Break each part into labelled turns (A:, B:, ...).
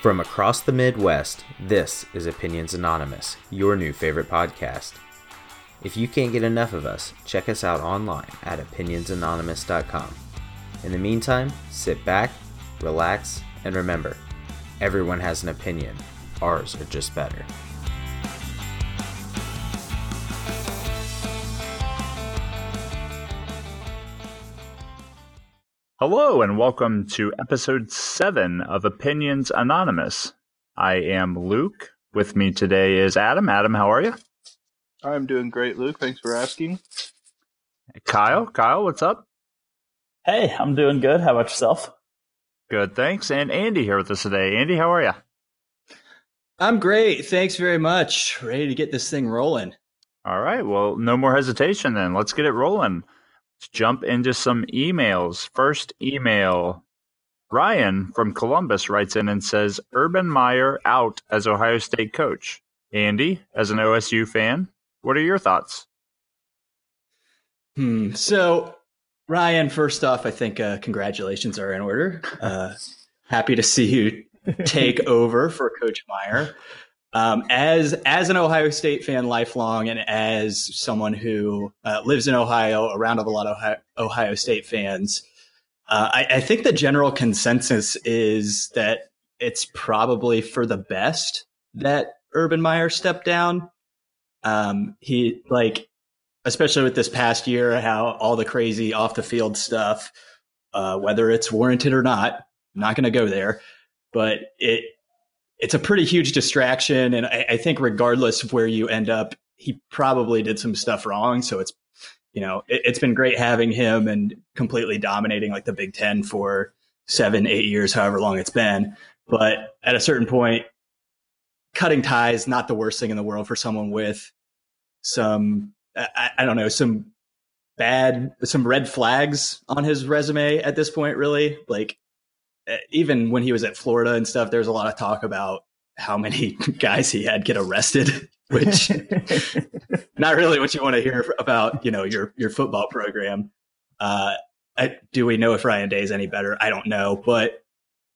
A: From across the Midwest, this is Opinions Anonymous, your new favorite podcast. If you can't get enough of us, check us out online at opinionsanonymous.com. In the meantime, sit back, relax, and remember everyone has an opinion. Ours are just better.
B: Hello, and welcome to episode seven of Opinions Anonymous. I am Luke. With me today is Adam. Adam, how are you?
C: I'm doing great, Luke. Thanks for asking.
B: Kyle. Kyle, what's up?
D: Hey, I'm doing good. How about yourself?
B: Good, thanks. And Andy here with us today. Andy, how are you?
E: I'm great. Thanks very much. Ready to get this thing rolling.
B: All right. Well, no more hesitation then. Let's get it rolling. Let's jump into some emails. First email Ryan from Columbus writes in and says Urban Meyer out as Ohio State coach. Andy, as an OSU fan, what are your thoughts?
E: Hmm. So, Ryan, first off, I think uh, congratulations are in order. Uh, happy to see you take over for Coach Meyer. Um, as as an Ohio State fan, lifelong, and as someone who uh, lives in Ohio, around a lot of Ohio, Ohio State fans, uh, I, I think the general consensus is that it's probably for the best that Urban Meyer stepped down. Um, he like, especially with this past year, how all the crazy off the field stuff, uh, whether it's warranted or not, I'm not going to go there, but it it's a pretty huge distraction. And I, I, think regardless of where you end up, he probably did some stuff wrong. So it's, you know, it, it's been great having him and completely dominating like the Big Ten for seven, eight years, however long it's been. But at a certain point, cutting ties, not the worst thing in the world for someone with some, I, I don't know, some bad, some red flags on his resume at this point, really. Like even when he was at Florida and stuff, there's a lot of talk about how many guys he had get arrested, which not really what you want to hear about, you know, your your football program. Uh, I, do we know if Ryan Day is any better? I don't know, but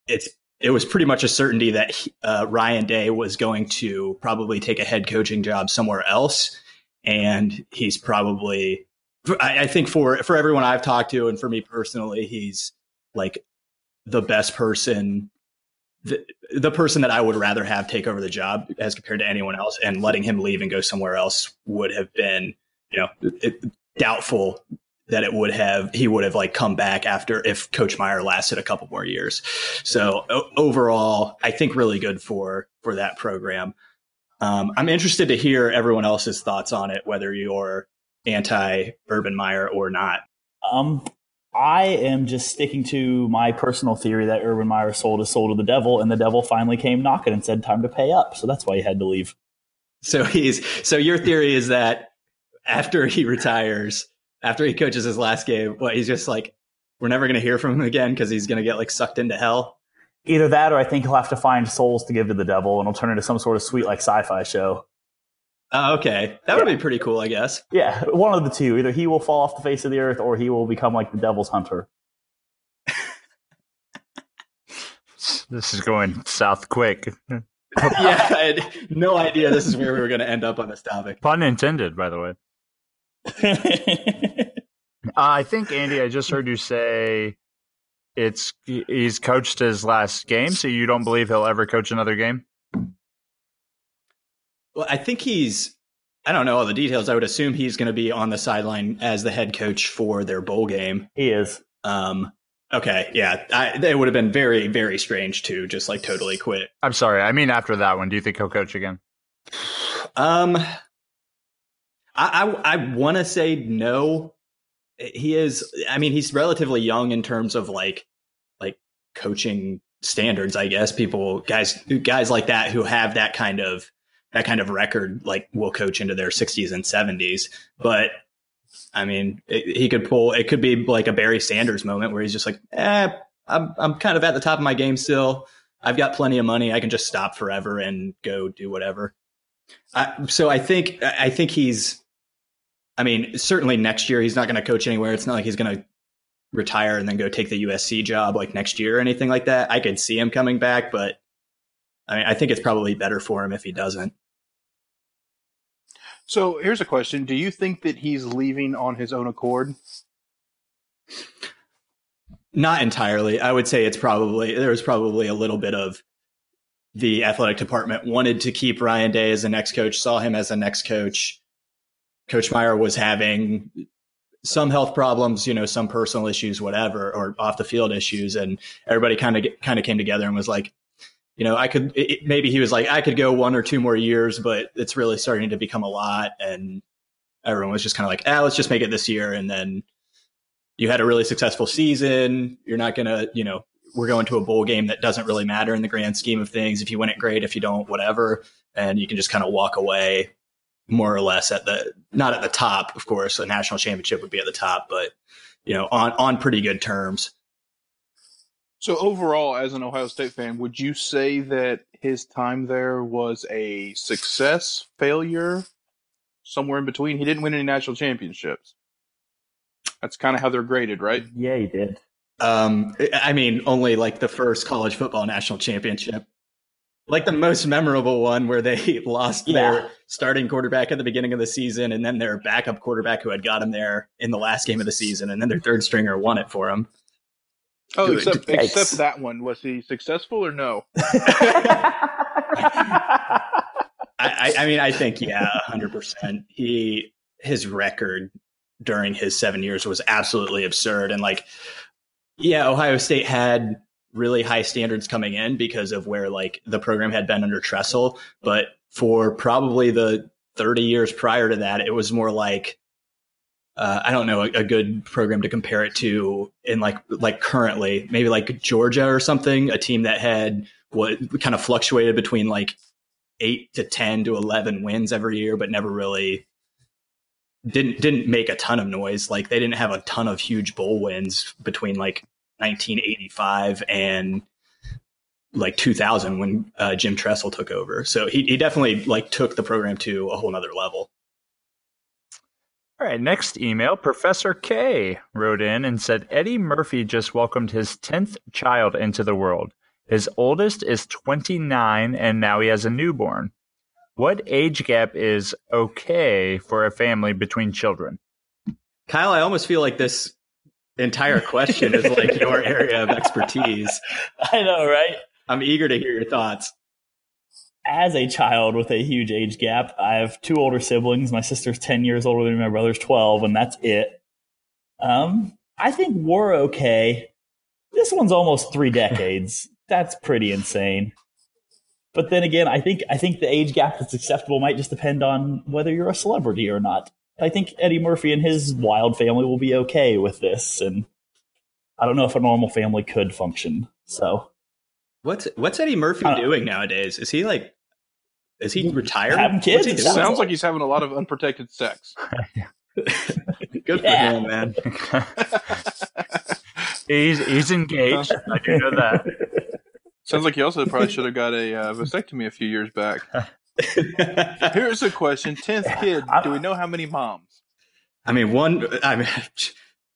E: it's it was pretty much a certainty that he, uh, Ryan Day was going to probably take a head coaching job somewhere else, and he's probably. I, I think for for everyone I've talked to, and for me personally, he's like the best person the, the person that I would rather have take over the job as compared to anyone else and letting him leave and go somewhere else would have been, you know, it, doubtful that it would have, he would have like come back after if coach Meyer lasted a couple more years. So o- overall, I think really good for, for that program. Um, I'm interested to hear everyone else's thoughts on it, whether you're anti Urban Meyer or not.
D: Um, I am just sticking to my personal theory that Urban Meyer sold his soul to the devil, and the devil finally came knocking and said, "Time to pay up." So that's why he had to leave.
E: So he's so your theory is that after he retires, after he coaches his last game, what he's just like, we're never going to hear from him again because he's going to get like sucked into hell.
D: Either that, or I think he'll have to find souls to give to the devil, and it'll turn into some sort of sweet like sci-fi show.
E: Oh, okay. That would yeah. be pretty cool, I guess.
D: Yeah, one of the two. Either he will fall off the face of the earth or he will become like the devil's hunter.
B: this is going south quick.
E: yeah, I had no idea this is where we were going to end up on this topic.
B: Pun intended, by the way. uh, I think Andy, I just heard you say it's he's coached his last game, so you don't believe he'll ever coach another game?
E: Well, I think he's. I don't know all the details. I would assume he's going to be on the sideline as the head coach for their bowl game.
D: He is.
E: Um. Okay. Yeah. I, it would have been very, very strange to just like totally quit.
B: I'm sorry. I mean, after that one, do you think he'll coach again?
E: Um. I I, I want to say no. He is. I mean, he's relatively young in terms of like like coaching standards. I guess people guys guys like that who have that kind of that kind of record like will coach into their 60s and 70s. But I mean, it, he could pull. It could be like a Barry Sanders moment where he's just like, "Eh, I'm I'm kind of at the top of my game still. I've got plenty of money. I can just stop forever and go do whatever." I, so I think I think he's. I mean, certainly next year he's not going to coach anywhere. It's not like he's going to retire and then go take the USC job like next year or anything like that. I could see him coming back, but I mean, I think it's probably better for him if he doesn't.
C: So here's a question: Do you think that he's leaving on his own accord?
E: Not entirely. I would say it's probably there was probably a little bit of the athletic department wanted to keep Ryan Day as the next coach, saw him as the next coach. Coach Meyer was having some health problems, you know, some personal issues, whatever, or off the field issues, and everybody kind of kind of came together and was like, you know, I could it, maybe he was like, I could go one or two more years, but it's really starting to become a lot, and everyone was just kind of like, ah, let's just make it this year, and then you had a really successful season. You're not gonna, you know, we're going to a bowl game that doesn't really matter in the grand scheme of things. If you win it, great. If you don't, whatever, and you can just kind of walk away more or less at the not at the top, of course. A national championship would be at the top, but you know, on on pretty good terms.
C: So overall, as an Ohio State fan, would you say that his time there was a success, failure, somewhere in between? He didn't win any national championships. That's kind of how they're graded, right?
D: Yeah, he did.
E: Um, I mean, only like the first college football national championship, like the most memorable one where they lost
D: Yeah.
E: their starting quarterback at the beginning of the season, and then their backup quarterback who had got him there in the last game of the season, and then their third stringer won it for him.
C: Oh,
E: Good.
C: except
D: Yikes.
C: except that one. Was he successful or no?
E: I, I, I mean, I think yeah, hundred percent. He his record during his seven years was absolutely absurd, and like, yeah, Ohio State had really high standards coming in because of where like the program had been under Tressel, but for probably the thirty years prior to that, it was more like. Uh, I don't know a, a good program to compare it to in like like currently maybe like Georgia or something a team that had what kind of fluctuated between like eight to ten to eleven wins every year, but never really didn't didn't make a ton of noise. Like they didn't have a ton of huge bowl wins between like 1985 and like 2000 when uh, Jim Tressel took over. So he he definitely like took the program to a whole nother level.
B: All right, next email. Professor K wrote in and said Eddie Murphy just welcomed his 10th child into the world. His oldest is 29 and now he has a newborn. What age gap is okay for a family between children?
E: Kyle, I almost feel like this entire question is like your area of expertise.
D: I know, right?
E: I'm eager to hear your thoughts.
D: As a child with a huge age gap, I have two older siblings. My sister's 10 years older than me, my brother's 12, and that's it. Um, I think we're okay. This one's almost three decades. that's pretty insane. But then again, I think I think the age gap that's acceptable might just depend on whether you're a celebrity or not. I think Eddie Murphy and his wild family will be okay with this, and I don't know if a normal family could function. So
E: What's what's Eddie Murphy doing nowadays? Is he like is he retired?
D: Having kids,
E: he
D: it sounds
C: Sounds like he's having a lot of unprotected sex.
E: Good
D: Yeah.
E: for him, man.
B: he's he's engaged. I do know that.
C: Sounds like he also probably should have got a uh, vasectomy a few years back. Here's a question: tenth kid. Do we know how many moms?
E: I mean, one. I mean,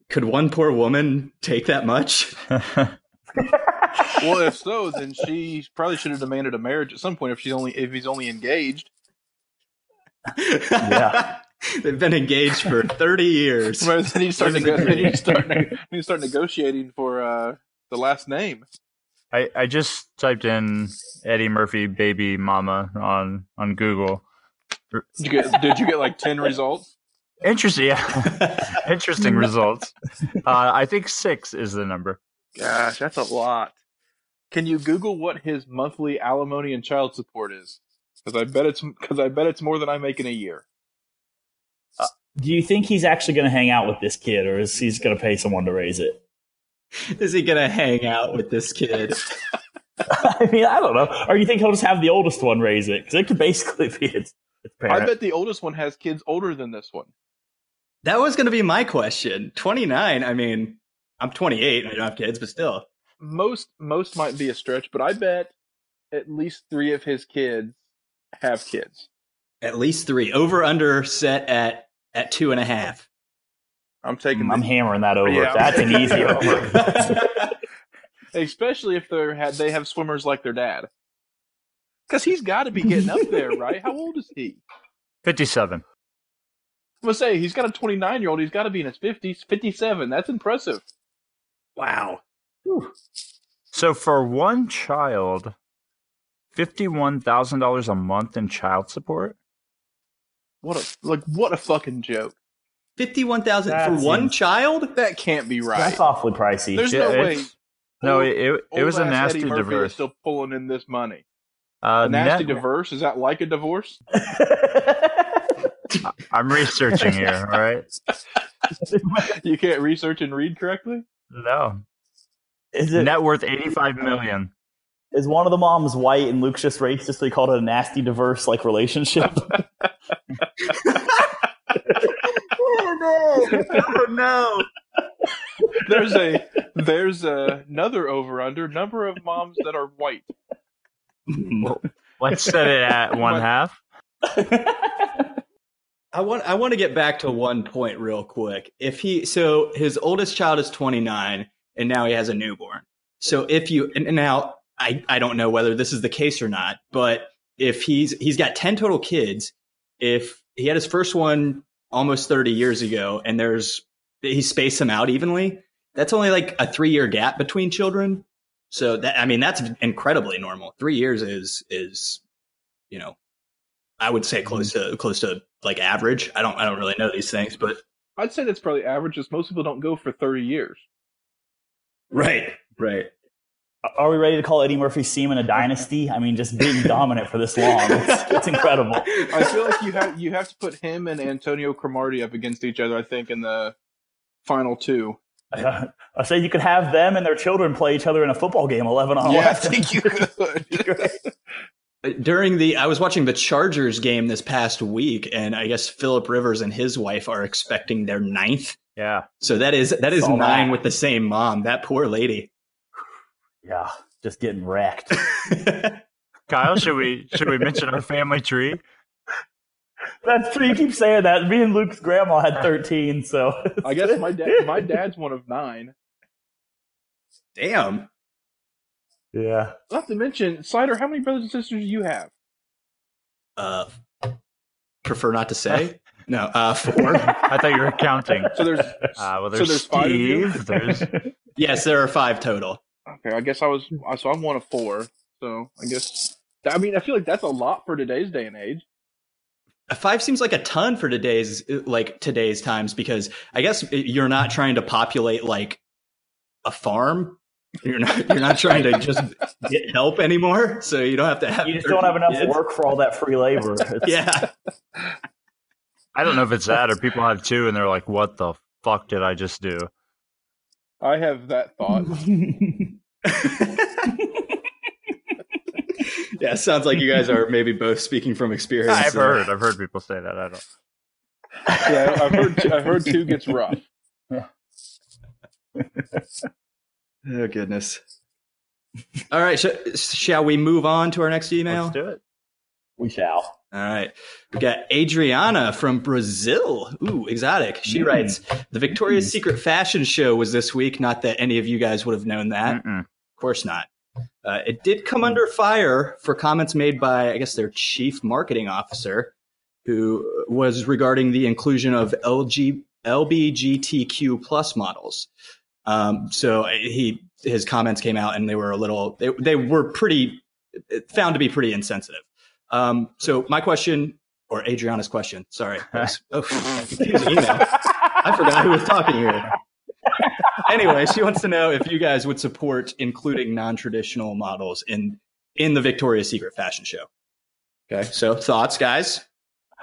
E: could one poor woman take that much?
C: Well, if so, then she probably should have demanded a marriage at some point. If she's only if he's only engaged,
D: Yeah.
E: They've been engaged for thirty years.
C: Well, then you start,
E: Live
C: nego- then you
E: dream.
C: start, then you start negotiating for uh, the last name.
B: I, I just typed in Eddie Murphy baby mama on on Google.
C: Did you get did you get like ten results?
B: Interesting, yeah. Interesting results. Uh, I think six is the number.
C: Gosh, that's a lot. Can you Google what his monthly alimony and child support is? Because I bet it's because I bet it's more than I make in a year.
D: Uh, do you think he's actually going to hang out with this kid, or is he going to pay someone to raise it?
E: Is he gonna hang out with this kid?
D: I mean, I don't know. Or you think he'll just have the oldest one raise it? Because it could basically be its, its
C: I bet the oldest one has kids older than this one.
E: That was gonna be my question. Twenty nine. I mean, I'm 28. and I don't have kids, but still.
C: Most most might be a stretch, but I bet at least three of his kids have kids.
E: At least three. Over under set at at two and a half.
C: I'm taking
D: I'm
C: the-
D: hammering that over.
C: Yeah.
D: That's an easy over.
C: especially if they had they have swimmers like their dad. Because he's got to be getting up there, right? How old is he?
B: 57.
C: I'm gonna say he's got a 29 year old. He's got to be in his 50s. 57. That's impressive.
E: Wow.
B: So for one child, $51,000 a month in child support?
C: What a like what a fucking joke.
E: Fifty-one thousand
D: That
E: for one child.
C: That can't be right.
D: That's awfully pricey.
C: There's
B: Yeah,
C: no way.
B: No,
C: Old-
B: it, it, it was a nasty
C: Eddie Murphy
B: divorce.
C: is still pulling in this money.
B: Uh,
C: A nasty
B: net-
C: divorce is that like a divorce?
B: I'm researching here, all right?
C: you can't research and read correctly.
B: No.
D: is it
B: Net worth 85 million.
D: is one of the moms white and Luke's just racist? So he called it a nasty diverse like relationship.
E: oh no! Oh no!
C: There's a there's a, another over under number of moms that are white.
B: Let's set it at one half.
E: I want I want to get back to one point real quick. If he so his oldest child is 29 and now he has a newborn. So if you and now I I don't know whether this is the case or not, but if he's he's got 10 total kids, if he had his first one almost 30 years ago and there's he spaced them out evenly, that's only like a 3-year gap between children. So that I mean that's incredibly normal. 3 years is is you know I would say close mm. to close to like average. I don't I don't really know these things, but
C: I'd say that's probably average. Just most people don't go for 30 years.
E: right, right.
D: Are we ready to call Eddie Murphy Seaman a dynasty? I mean, just being dominant for this long, it's, it's incredible.
C: I feel like you have you have to put him and Antonio Cromartie up against each other. I think in the final two.
D: I say you could have them and their children play each other in a football game, eleven on
C: yeah, I
D: eleven.
C: think you could.
E: During the I was watching the Chargers game this past week, and I guess Philip Rivers and his wife are expecting their ninth.
B: Yeah.
E: So that is that is
D: Saw
E: nine
D: that.
E: with the same mom. That poor lady.
D: Yeah, just getting wrecked.
B: Kyle, should we should we mention our family tree?
D: That's true. You keep saying that. Me and Luke's grandma had thirteen, so
C: I guess my dad my dad's one of nine.
E: Damn.
D: Yeah.
C: Not to mention, Slider, how many brothers and sisters do you have?
E: Uh, prefer not to say. No. Uh, four.
B: I thought you were counting.
C: So there's
B: Uh, well,
C: So
B: there's,
C: there's five of you?
B: Steve. There's
E: yes, there are five total.
C: okay. I guess I was so I'm one of four. So I guess I mean I feel like that's a lot for today's day and age.
E: Five seems like a ton for today's like today's times because I guess you're not trying to populate like a farm. You're not you're not trying to just get help anymore, so you don't have to have.
D: You just don't have enough
E: kids.
D: work for all that free labor.
E: Yeah,
B: I don't know if it's that or people have two and they're like, "What the fuck did I just do?"
C: I have that thought.
E: yeah. Sounds like you guys are maybe both speaking from experience.
B: I've heard. I've heard people say that. I don't.
C: yeah, I've heard I've heard two gets rough.
E: Oh goodness. All right, sh- shall we move on to our next email?
B: Let's do it.
D: we shall.
E: All right. We got Adriana from Brazil. Ooh, exotic. She
D: Mm.
E: writes The Victoria's Secret fashion show was this week. Not that any of you guys would have known that.
B: Mm-mm.
E: Of course not. Uh, it did come under fire for comments made by, I guess, their chief marketing officer, who was regarding the inclusion of LG, LBGTQ plus models. Um, so he his comments came out and they were a little they, they were pretty found to be pretty insensitive. Um, so my question or Adriana's question, sorry, oh, confusing email. I forgot who was talking here. anyway, she wants to know if you guys would support including non-traditional models in in the Victoria's Secret fashion show. Okay, so thoughts, guys?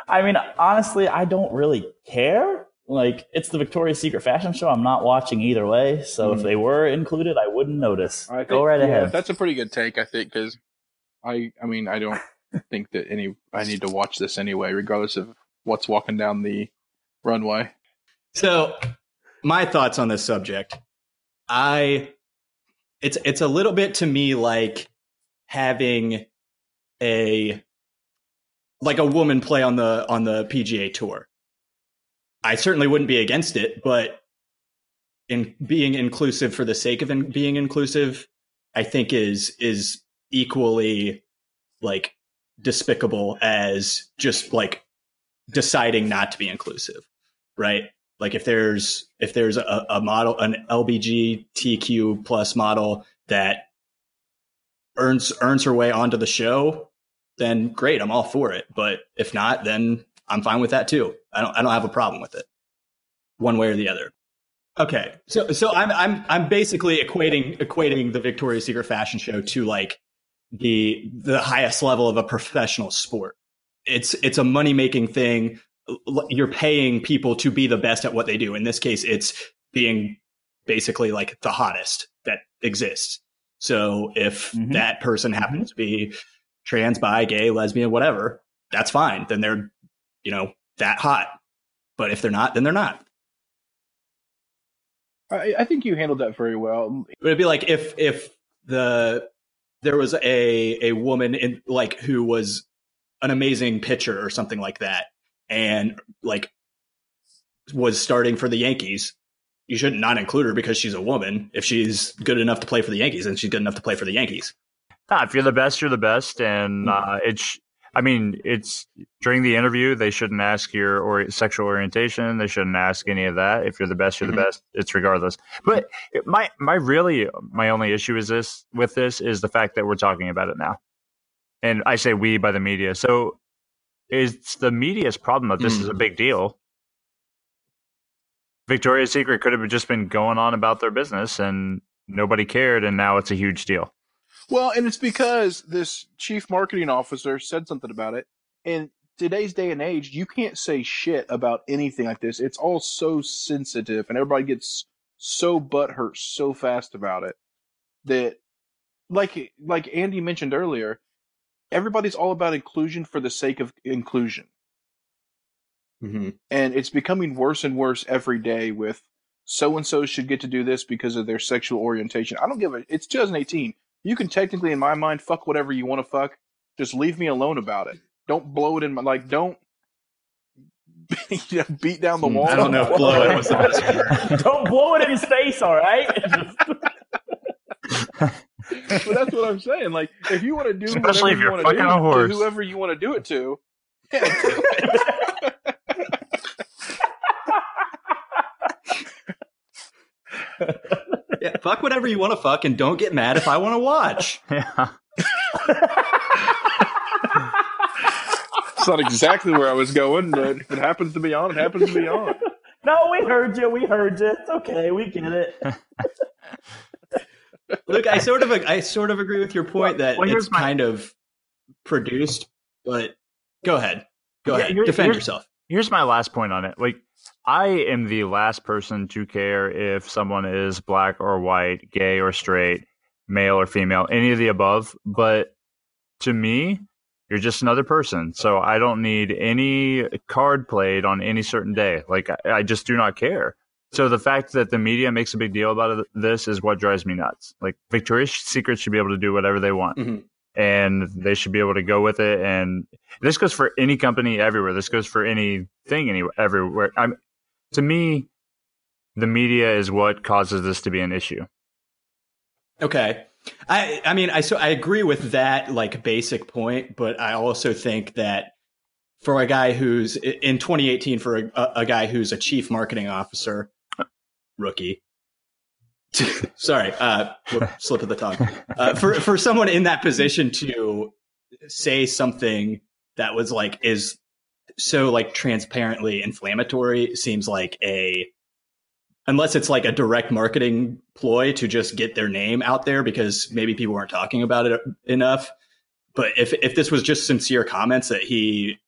D: I mean, honestly, I don't really care. Like, it's the Victoria's Secret fashion show. I'm not watching either way. So if hmm. they were included, I wouldn't notice.
C: I think,
D: Go right
C: yeah,
D: ahead.
C: That's a pretty good take, I think, because I, I mean, I don't think that any I need to watch this anyway, regardless of what's walking down the runway.
E: So, my thoughts on this subject. I it's it's a little bit to me like having a like a woman play on the on the PGA tour. I certainly wouldn't be against it, but in being inclusive for the sake of in, being inclusive, I think is is equally like despicable as just like deciding not to be inclusive, right? Like if there's if there's a, a model, an LBGTQ plus model that earns earns her way onto the show, then great, I'm all for it. But if not, then I'm fine with that too. I don't I don't have a problem with it, one way or the other. Okay, so so I'm I'm I'm basically equating equating the Victoria's Secret fashion show to like the the highest level of a professional sport. It's it's a money making thing. You're paying people to be the best at what they do. In this case, it's being basically like the hottest that exists. So if mm-hmm. that person happens to be trans, bi, gay, lesbian, whatever, that's fine. Then they're, you know, that hot. But if they're not, then they're not.
C: I, I think you handled that very well.
E: But it'd be like if if the there was a a woman in like who was an amazing pitcher or something like that, and like was starting for the Yankees. You should not not include her because she's a woman. If she's good enough to play for the Yankees, then she's good enough to play for the Yankees.
B: Nah, if you're the best, you're the best, and hmm. uh, it's I mean, it's during the interview, they shouldn't ask your or sexual orientation. They shouldn't ask any of that. If you're the best, you're the mm-hmm. best. It's regardless. But my my really my only issue is this with this is the fact that we're talking about it now, and I say we by the media. So it's the media's problem that this mm. is a mm. big deal. Victoria's Secret could have just been going on about their business and nobody cared, and now it's a huge deal.
C: Well, and it's because this chief marketing officer said something about it. In today's day and age, you can't say shit about anything like this. It's all so sensitive, and everybody gets so butthurt so fast about it that, like like Andy mentioned earlier, everybody's all about inclusion for the sake of inclusion. Mm-hmm. And it's becoming worse and worse every day with so and so should get to do this because of their sexual orientation. I don't give a. It's 2018 you can technically, in my mind, fuck whatever you want to fuck. Just leave me alone about it. Don't blow it in my like. Don't you know, beat down the hmm, wall. I
E: don't know if blow it was
D: Don't blow it in his face, all right?
C: but that's what I'm saying. Like, if you want to do Especially whatever you want to do to whoever you want to do it to, yeah, do
E: it. Yeah, fuck whatever you want to fuck, and don't get mad if I want to watch.
B: Yeah.
C: it's not exactly where I was going, but if it happens to be on, it happens to be on.
D: No, we heard you. We heard you. It's okay. We get it.
E: Look, I sort of, I sort of agree with your point that well, it's my... kind of produced, but go ahead, go yeah, ahead, defend yourself.
B: Here's my last point on it. Like, I am the last person to care if someone is black or white, gay or straight, male or female, any of the above. But to me, you're just another person. So I don't need any card played on any certain day. Like, I, I just do not care. So the fact that the media makes a big deal about this is what drives me nuts. Like, Victoria's Secret should be able to do whatever they want. Mm-hmm and they should be able to go with it. And this goes for any company everywhere. This goes for anything anywhere everywhere. I'm to me, the media is what causes this to be an issue.
E: Okay. I I mean I so I agree with that like basic point, but I also think that for a guy who's in 2018 for a, a guy who's a chief marketing officer rookie sorry uh slip of the tongue uh, for for someone in that position to say something that was like is so like transparently inflammatory seems like a unless it's like a direct marketing ploy to just get their name out there because maybe people weren't talking about it enough. But if if this was just sincere comments that he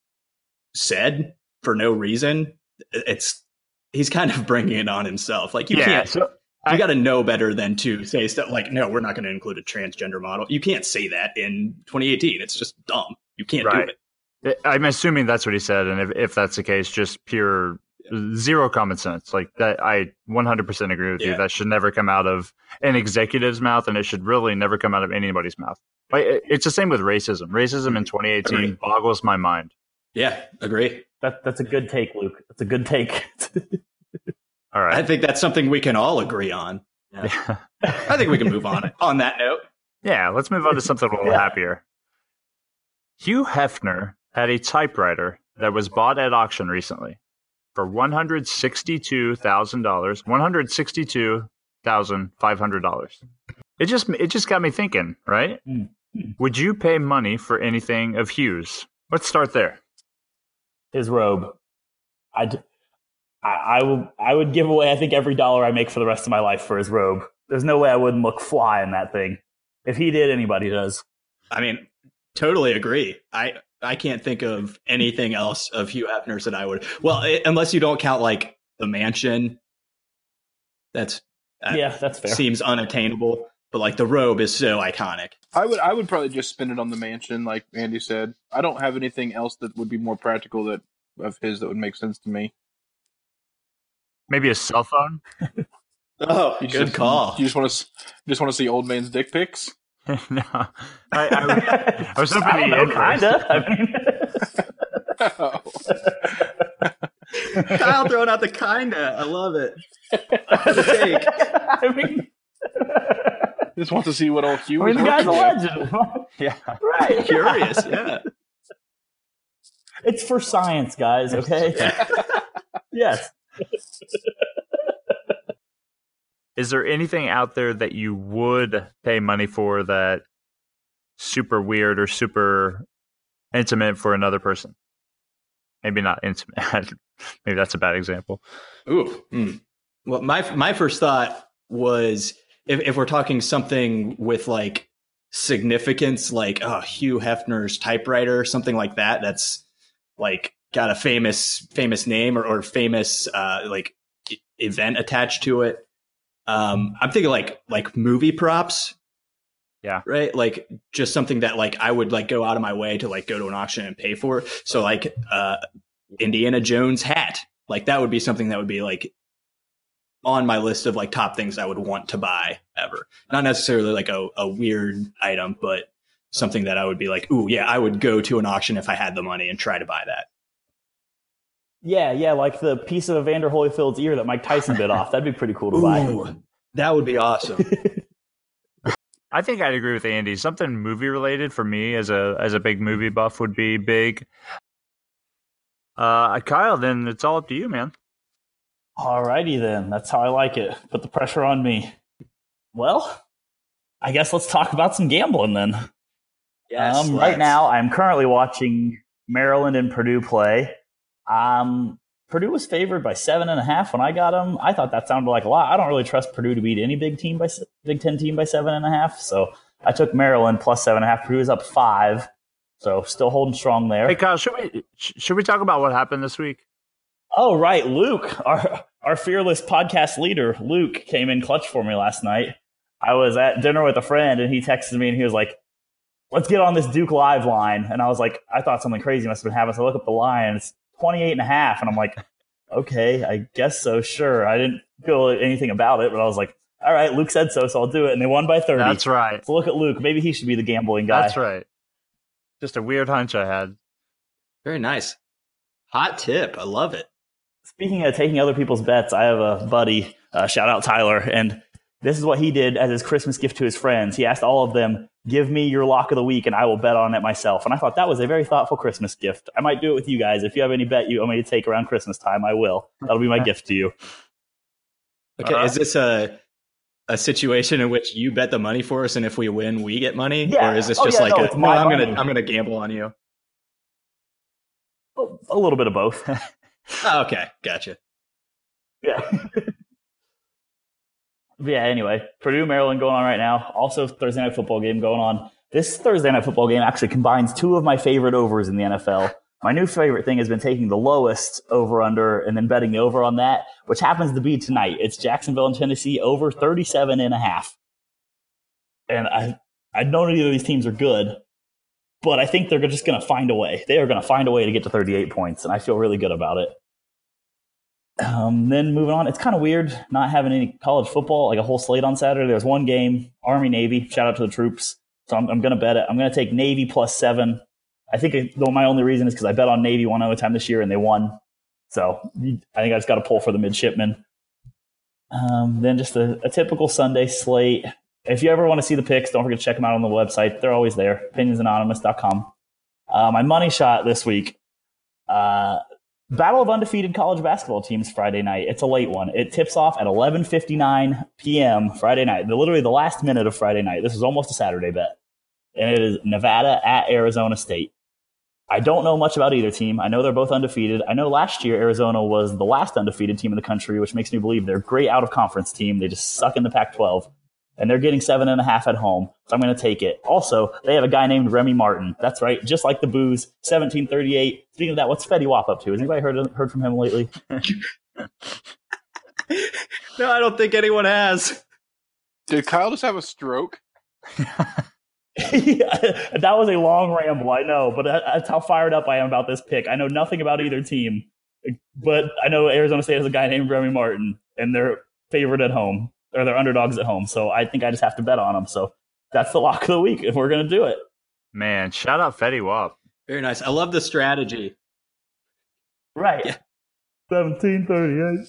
E: said for no reason, it's he's kind of bringing it on himself. Like you yeah, can't. So you got to know better than to say stuff like, "No, we're not going to include a transgender model." You can't say that in 2018. It's just dumb. You can't right. do it.
B: I'm assuming that's what he said, and if, if that's the case, just pure zero common sense. Like that, I 100% agree with yeah. you. That should never come out of an executive's mouth, and it should really never come out of anybody's mouth. It's the same with racism. Racism in 2018 agree. boggles my mind.
E: Yeah, agree.
D: That, that's a good take, Luke. That's a good take.
B: all right.
E: I think that's something we can all agree on. Yeah. I think we can move on on that note.
B: Yeah, let's move on to something a little yeah. happier. Hugh Hefner had a typewriter that was bought at auction recently for one hundred sixty-two thousand dollars. One hundred sixty-two thousand five hundred dollars. It just it just got me thinking. Right?
D: Mm.
B: Would you pay money for anything of Hugh's? Let's start there.
D: His robe. I'd, I, I would I would give away I think every dollar I make for the rest of my life for his robe. There's no way I wouldn't look fly in that thing. If he did, anybody does.
E: I mean, totally agree. I I can't think of anything else of Hugh Hefner's that I would. Well, i unless you don't count like the mansion. That's that
D: yeah, that's fair.
E: seems unattainable. But like the robe is so iconic.
C: I would I would probably just spend it on the mansion, like Andy said. I don't have anything else that would be more practical that of his that would make sense to me.
B: Maybe a cell phone.
E: Oh,
C: You
E: good
C: just,
E: call.
C: You just want to just want to see old man's dick pics.
B: no, I, I, I was hoping
D: I don't
B: the
D: know, kinda. I mean,
E: Kyle throwing out the kinda. I love it. Hot take.
D: I mean,
C: Just want to see what old Hugh
D: I mean,
C: was
D: the guy's a legend,
B: yeah.
D: right?
E: Curious, yeah.
D: It's for science, guys. Okay. yes.
B: Is there anything out there that you would pay money for that super weird or super intimate for another person? Maybe not intimate. Maybe that's a bad example.
E: Ooh. mm. Well, my my first thought was if, if we're talking something with like significance, like oh, Hugh Hefner's typewriter, something like that. That's like got a famous famous name or, or famous uh, like event attached to it. Um, I'm thinking like like movie props.
B: Yeah.
E: Right. Like just something that like I would like go out of my way to like go to an auction and pay for. So like uh Indiana Jones hat. Like that would be something that would be like on my list of like top things I would want to buy ever. Not necessarily like a, a weird item, but something that I would be like, ooh, yeah, I would go to an auction if I had the money and try to buy that.
D: Yeah, yeah, like the piece of Evander Holyfield's ear that Mike Tyson bit off. That'd be pretty cool to buy.
E: Ooh, that would be awesome.
B: I think I'd agree with Andy. Something movie related for me as a as a big movie buff would be big. Uh, Kyle, then it's all up to you, man.
D: Alrighty then. That's how I like it. Put the pressure on me. Well, I guess let's talk about some gambling then. um, right now, I'm currently watching Maryland and Purdue play. Um, Purdue was favored by seven and a half when I got them. I thought that sounded like a lot. I don't really trust Purdue to beat any Big team by Big Ten team by seven and a half. So I took Maryland plus seven and a half. Purdue is up five, so still holding strong there.
B: Hey, Kyle, should we should we talk about what happened this week?
D: Oh, right. Luke, our, our fearless podcast leader, Luke, came in clutch for me last night. I was at dinner with a friend and he texted me and he was like, let's get on this Duke Live line. And I was like, I thought something crazy must have been happening. So I look up the line. It's 28 and a half. And I'm like, okay, I guess so. Sure. I didn't feel anything about it, but I was like, all right, Luke said so. So I'll do it. And they won by 30.
B: That's right.
D: So look at Luke. Maybe he should be the gambling guy.
B: That's right. Just a weird hunch I had.
E: Very nice. Hot tip. I love it.
D: Speaking of taking other people's bets, I have a buddy, uh, shout out Tyler, and this is what he did as his Christmas gift to his friends. He asked all of them, "Give me your lock of the week, and I will bet on it myself." And I thought that was a very thoughtful Christmas gift. I might do it with you guys. If you have any bet you want me to take around Christmas time, I will. That'll be my gift to you.
E: Okay,
B: Uh-huh.
E: is this a a situation in which you bet the money for us, and if we win, we get money,
D: Yeah.
E: or is this
D: Oh,
E: just
D: yeah,
E: like
D: no,
E: a, no? I'm
D: money.
E: gonna I'm gonna gamble on you.
D: A little bit of both.
E: Oh, okay, gotcha.
D: Yeah. yeah, anyway, Purdue, Maryland going on right now. Also, Thursday night football game going on. This Thursday night football game actually combines two of my favorite overs in the NFL. My new favorite thing has been taking the lowest over under and then betting the over on that, which happens to be tonight. It's Jacksonville and Tennessee over 37 and a half. And I, I know neither of these teams are good, but I think they're just going to find a way. They are going to find a way to get to 38 points, and I feel really good about it. Um, then moving on, it's kind of weird not having any college football, like a whole slate on Saturday. There's one game, Army Navy. Shout out to the troops. So I'm, I'm going to bet it. I'm going to take Navy plus seven. I think it, though my only reason is because I bet on Navy one other time this year and they won. So I think I just got to pull for the midshipmen. Um, then just a, a typical Sunday slate. If you ever want to see the picks, don't forget to check them out on the website. They're always there. Opinionsanonymous.com. Uh, Uh, my money shot this week. Uh, Battle of undefeated college basketball teams Friday night. It's a late one. It tips off at 11:59 p.m. Friday night. Literally the last minute of Friday night. This is almost a Saturday bet, and it is Nevada at Arizona State. I don't know much about either team. I know they're both undefeated. I know last year Arizona was the last undefeated team in the country, which makes me believe they're a great out of conference team. They just suck in the Pac-12 and they're getting seven and a half at home. So I'm going to take it. Also, they have a guy named Remy Martin. That's right. Just like the booze, 1738. Speaking of that, what's Fetty Wap up to? Has anybody heard, heard from him lately?
E: no, I don't think anyone has.
C: Did Kyle just have a stroke?
D: yeah, that was a long ramble, I know, but that's how fired up I am about this pick. I know nothing about either team, but I know Arizona State has a guy named Remy Martin, and they're favored at home or they're underdogs at home. So I think I just have to bet on them. So that's the lock of the week if we're going to do it.
B: Man, shout out Fetty Wap.
E: Very nice. I love the strategy.
D: Right. Yeah. 1738.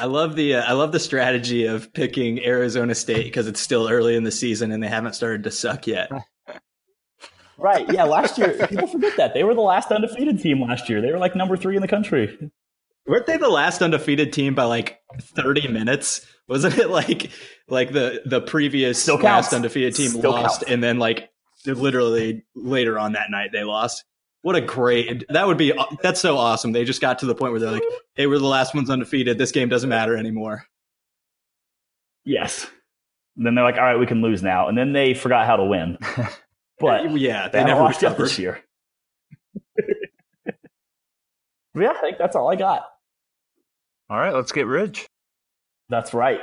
E: I love the uh, I love the strategy of picking Arizona State because it's still early in the season and they haven't started to suck yet.
D: right. Yeah. Last year, people forget that they were the last undefeated team last year. They were like number three in the country.
E: Weren't they the last undefeated team by like 30 minutes? Wasn't it like like the the previous Still last undefeated team Still lost counts. and then like literally later on that night they lost? What a great that would be that's so awesome. They just got to the point where they're like, "Hey, we're the last ones undefeated. This game doesn't matter anymore."
D: Yes. And then they're like, "All right, we can lose now." And then they forgot how to win. But
E: yeah, they, they never lost
D: this year. yeah, I think that's all I got.
B: All right, let's get rich.
D: That's right.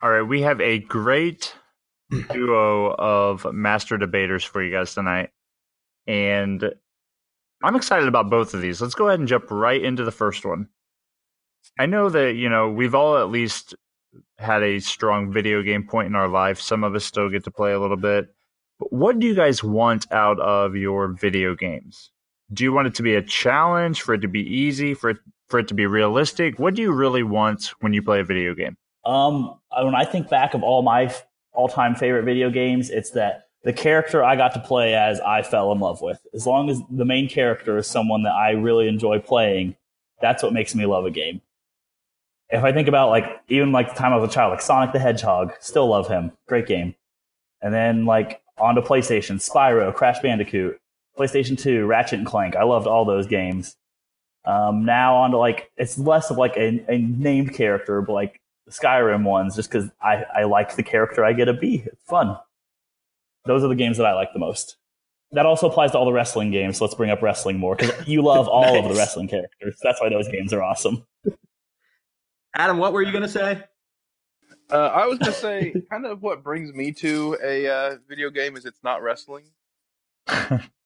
B: All right, we have a great duo of master debaters for you guys tonight. And I'm excited about both of these. Let's go ahead and jump right into the first one. I know that, you know, we've all at least had a strong video game point in our life. Some of us still get to play a little bit. But what do you guys want out of your video games? Do you want it to be a challenge, for it to be easy, for it for it to be realistic? What do you really want when you play a video game?
D: Um, when I think back of all my all-time favorite video games, it's that the character I got to play as I fell in love with. As long as the main character is someone that I really enjoy playing, that's what makes me love a game. If I think about like even like the time I was a child, like Sonic the Hedgehog, still love him, great game. And then like onto PlayStation, Spyro, Crash Bandicoot, PlayStation 2, Ratchet and Clank. I loved all those games. Um, now on to like it's less of like a, a named character, but like the Skyrim ones, just because I I like the character I get to be. It's fun. Those are the games that I like the most. That also applies to all the wrestling games. So let's bring up wrestling more because you love all nice. of the wrestling characters. That's why those games are awesome.
E: Adam, what were you going to say?
C: Uh, I was going to say, kind of what brings me to a uh, video game is it's not wrestling.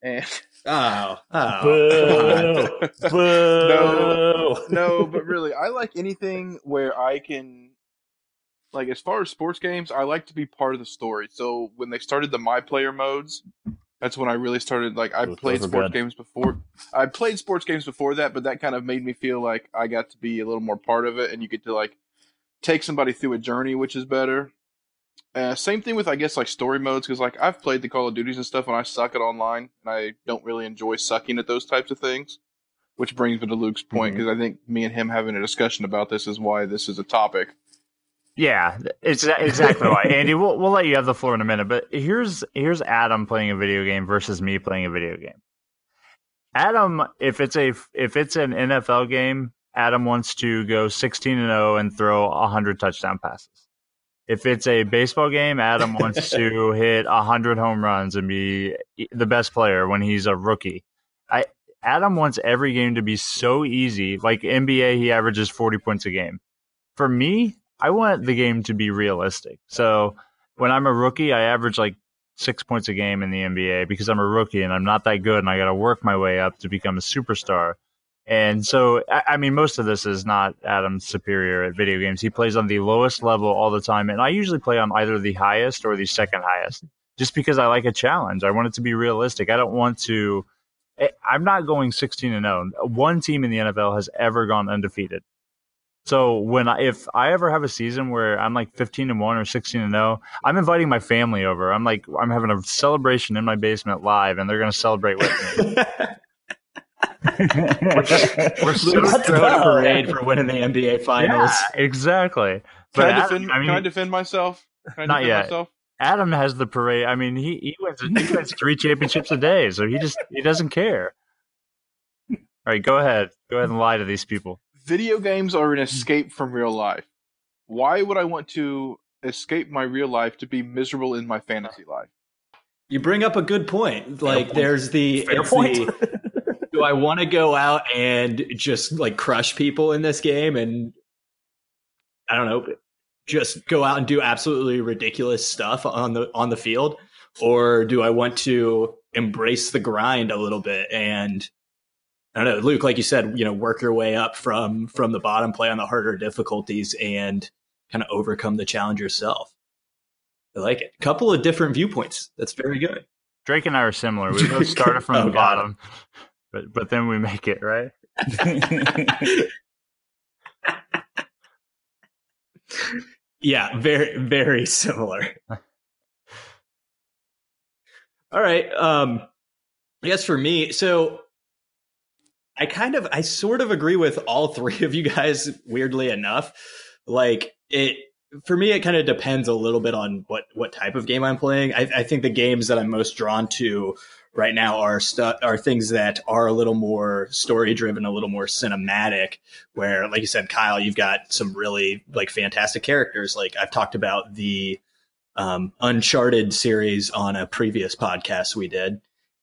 C: and
E: oh, ah, oh.
D: Boo. Boo.
C: no, no, but really, I like anything where I can, like, as far as sports games, I like to be part of the story. So when they started the my player modes, that's when I really started. Like, I played sports games before. I played sports games before that, but that kind of made me feel like I got to be a little more part of it, and you get to like take somebody through a journey, which is better. Uh, same thing with I guess like story modes because like I've played the Call of Duties and stuff and I suck at online and I don't really enjoy sucking at those types of things. Which brings me to Luke's point because mm-hmm. I think me and him having a discussion about this is why this is a topic.
B: Yeah, it's exactly why. Andy, we'll we'll let you have the floor in a minute, but here's here's Adam playing a video game versus me playing a video game. Adam, if it's a if it's an NFL game, Adam wants to go 16 and 0 and throw 100 touchdown passes if it's a baseball game, Adam wants to hit hundred home runs and be the best player when he's a rookie. I Adam wants every game to be so easy. Like NBA, he averages forty points a game. For me, I want the game to be realistic. So when I'm a rookie, I average like six points a game in the NBA because I'm a rookie and I'm not that good and I got to work my way up to become a superstar. And so, I mean, most of this is not Adam's superior at video games. He plays on the lowest level all the time. And I usually play on either the highest or the second highest just because I like a challenge. I want it to be realistic. I don't want to, eh, I'm not going 16 and 0. One team in the NFL has ever gone undefeated. So when I, if I ever have a season where I'm like 15 and one or 16 and 0, I'm inviting my family over. I'm like I'm having a celebration in my basement live, and they're going to celebrate with me.
E: We're so
D: Let's
E: throwing a parade for winning the NBA Finals.
B: Yeah, exactly.
C: Can
B: But
C: I
B: Adam,
C: defend?
B: I mean,
C: can I defend myself? Can I
B: Not
C: defend
B: yet.
C: myself?
B: Adam has the parade. I mean, he he wins he wins three championships a day, so he just he doesn't care. All right, go ahead. Go ahead and lie to these people.
C: Video games are an hmm. escape from real life. Why would I want to escape my real life to be miserable in my fantasy life?
E: You bring up a good point. Like,
D: point.
E: there's the,
D: Fair
E: it's
D: point.
E: the do I want to go out and just like crush people in this game and I don't know, just go out and do absolutely ridiculous stuff on the on the field, or do I want to embrace the grind a little bit and I don't know, Luke, like you said, you know, work your way up from from the bottom, play on the harder difficulties, and kind of overcome the challenge yourself. I like it. A couple of different viewpoints. That's very good.
B: Drake and I are similar. We both started from
E: Oh,
B: the bottom, but but then we make it right.
E: Yeah, very very similar. All right. Um I guess for me, so I kind of I sort of agree with all three of you guys weirdly enough. Like it for me it kind of depends a little bit on what what type of game I'm playing. I, I think the games that I'm most drawn to right now are stu- are things that are a little more story driven, a little more cinematic. Where, like you said, Kyle, you've got some really like fantastic characters. Like I've talked about the um, Uncharted series on a previous podcast we did.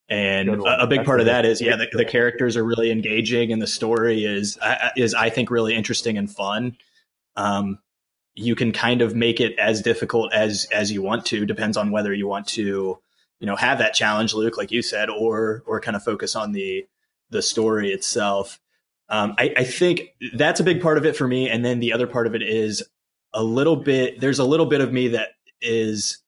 E: And a, a big
D: That's
E: part of that is, yeah, the, the characters are really engaging, and the story is I- is I think really interesting and fun. Um, you can kind of make it as difficult as as you want to, depends on whether you want to, you know, have that challenge, Luke, like you said, or or kind of focus on the the story itself. Um, I, I think that's a big part of it for me, and then the other part of it is a little bit. There's a little bit of me that is,